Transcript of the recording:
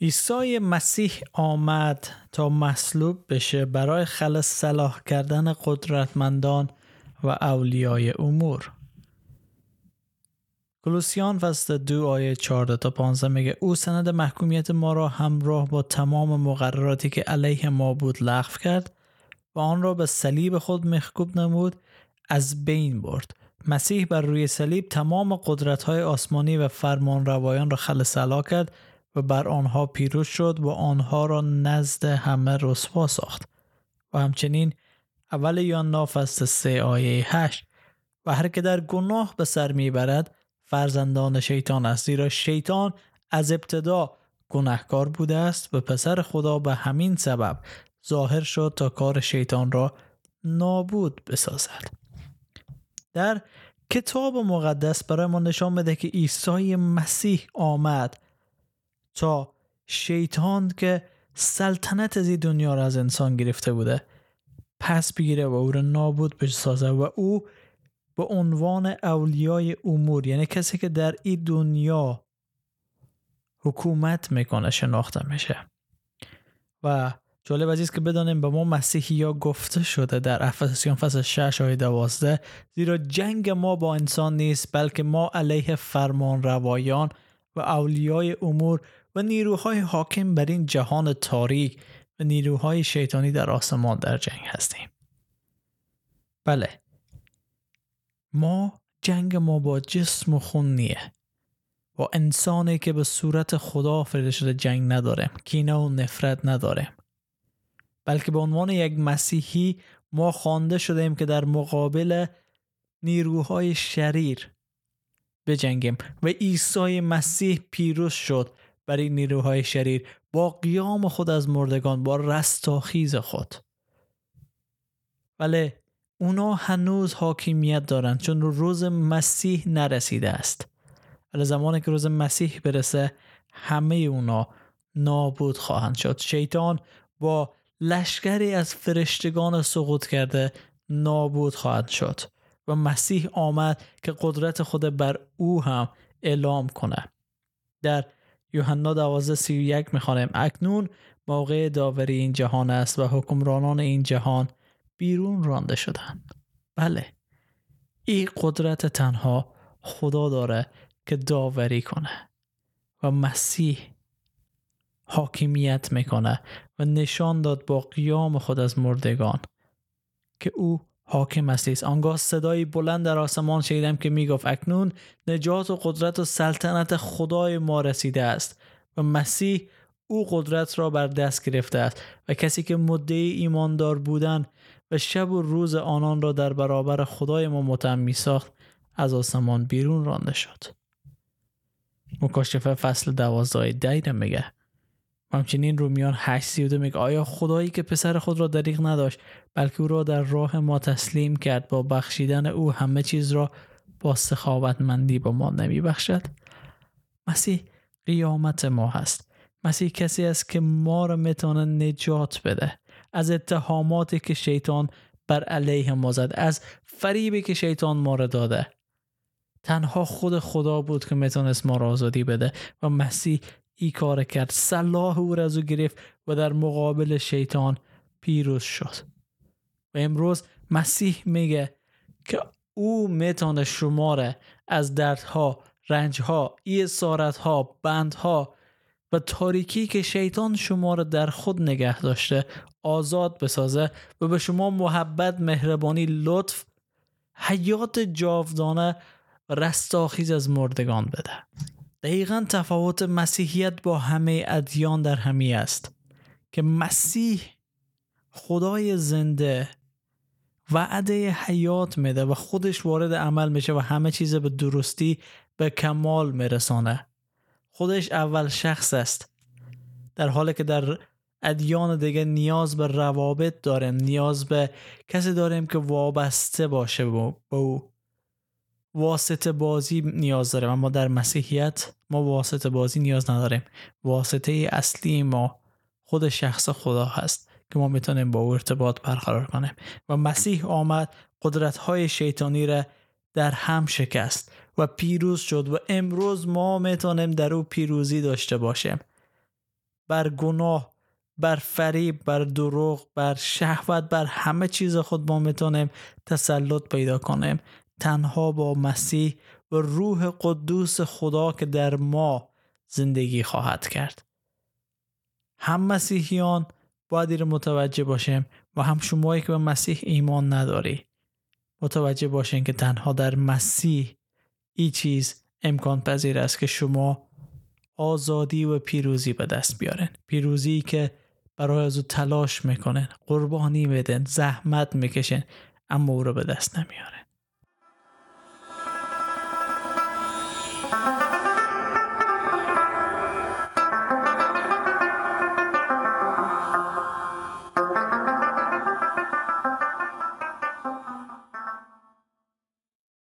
عیسی مسیح آمد تا مصلوب بشه برای خلص صلاح کردن قدرتمندان و اولیای امور. کلوسیان فصل دو آیه 14 تا 15 میگه او سند محکومیت ما را همراه با تمام مقرراتی که علیه ما بود لغو کرد و آن را به صلیب خود مخکوب نمود از بین برد. مسیح بر روی صلیب تمام قدرت های آسمانی و فرمان روایان را خل صلاح کرد و بر آنها پیروز شد و آنها را نزد همه رسوا ساخت. و همچنین اول یاننا فصل سه آیه هشت و هر که در گناه به سر می‌برد فرزندان شیطان است زیرا شیطان از ابتدا گناهکار بوده است و پسر خدا به همین سبب ظاهر شد تا کار شیطان را نابود بسازد. در کتاب مقدس برای ما نشان بده که عیسی مسیح آمد تا شیطان که سلطنت از این دنیا را از انسان گرفته بوده پس بگیره و او را نابود بسازه و او به عنوان اولیای امور یعنی کسی که در این دنیا حکومت می‌کنه شناخته میشه. و جالب عزیز که بدانیم به ما مسیحی یا گفته شده در افسیان فصل 6 آیه 12 زیرا جنگ ما با انسان نیست بلکه ما علیه فرمان روایان و اولیای امور و نیروهای حاکم بر این جهان تاریک و نیروهای شیطانی در آسمان در جنگ هستیم. بله. ما جنگ ما با جسم و خون نیه. با انسانی که به صورت خدا فرده شده جنگ نداریم کینه و نفرت نداریم. بلکه به عنوان یک مسیحی ما خوانده شدیم که در مقابل نیروهای شریر بجنگیم و عیسی مسیح پیروز شد. برای نیروهای شریر با قیام خود از مردگان با رستاخیز خود. ولی اونا هنوز حاکمیت دارند چون روز مسیح نرسیده است. ولی زمانی که روز مسیح برسه همه اونا نابود خواهند شد. شیطان با لشکری از فرشتگان سقوط کرده نابود خواهد شد و مسیح آمد که قدرت خود بر او هم اعلام کنه. در یوحنا 12 31 می‌خوانیم. اکنون موقع داوری این جهان است و حکمرانان این جهان بیرون رانده شدند. بله این قدرت تنها خدا داره که داوری کنه و مسیح حاکمیت می‌کنه و نشان داد با قیام خود از مردگان که او حاکم است آنگاه صدایی بلند در آسمان شنیدم که می‌گفت اکنون نجات و قدرت و سلطنت خدای ما رسیده است و مسیح او قدرت را بر دست گرفته است و کسی که مدعی ایماندار بودن و شب و روز آنان را در برابر خدای ما متهم ساخت از آسمان بیرون رانده شد. مکاشفه فصل دوازده دیده میگه. همچنین رومیان 8 میگه آیا خدایی که پسر خود را دریغ نداشت بلکه او را در راه ما تسلیم کرد با بخشیدن او همه چیز را با سخاوتمندی با ما نمی بخشد مسیح قیامت ما هست. مسیح کسی است که ما را می‌تونه نجات بده. از اتهاماتی که شیطان بر علیه ما زد از فریبی که شیطان ما را داده. تنها خود خدا بود که می‌تونست ما را آزادی بده و مسیح ای کار کرد. صلاح او را از او گرفت و در مقابل شیطان پیروز شد. و امروز مسیح میگه که او می‌تونه شما را از دردها رنجها ها بندها و تاریکی که شیطان شما را در خود نگه داشته آزاد بسازه و به شما محبت مهربانی لطف حیات جاودانه رستاخیز از مردگان بده. دقیقا تفاوت مسیحیت با همه ادیان در همی است که مسیح خدای زنده وعده حیات میده و خودش وارد عمل میشه و همه چیز به درستی به کمال میرسانه. خودش اول شخص است در حالی که در ادیان دیگه نیاز به روابط داریم نیاز به کسی داریم که وابسته باشه به او. واسطه بازی نیاز داریم اما در مسیحیت ما واسطه بازی نیاز نداریم. واسطه اصلی ما خود شخص خدا هست که ما می‌تونیم با او ارتباط برقرار کنیم. و مسیح آمد قدرت های شیطانی را در هم شکست و پیروز شد و امروز ما می‌تونیم در او پیروزی داشته باشیم. بر گناه بر فریب بر دروغ بر شهوت بر همه چیز خود ما می‌تونیم تسلط پیدا کنیم. تنها با مسیح و روح قدوس خدا که در ما زندگی خواهد کرد. هم مسیحیان باید رو متوجه باشیم و هم شمایی که به مسیح ایمان نداری متوجه باشین که تنها در مسیح ای چیز امکان پذیر است که شما آزادی و پیروزی به دست بیارن پیروزی که برای از او تلاش می‌کنن قربانی بدن زحمت می‌کشن اما او رو به دست نمیارن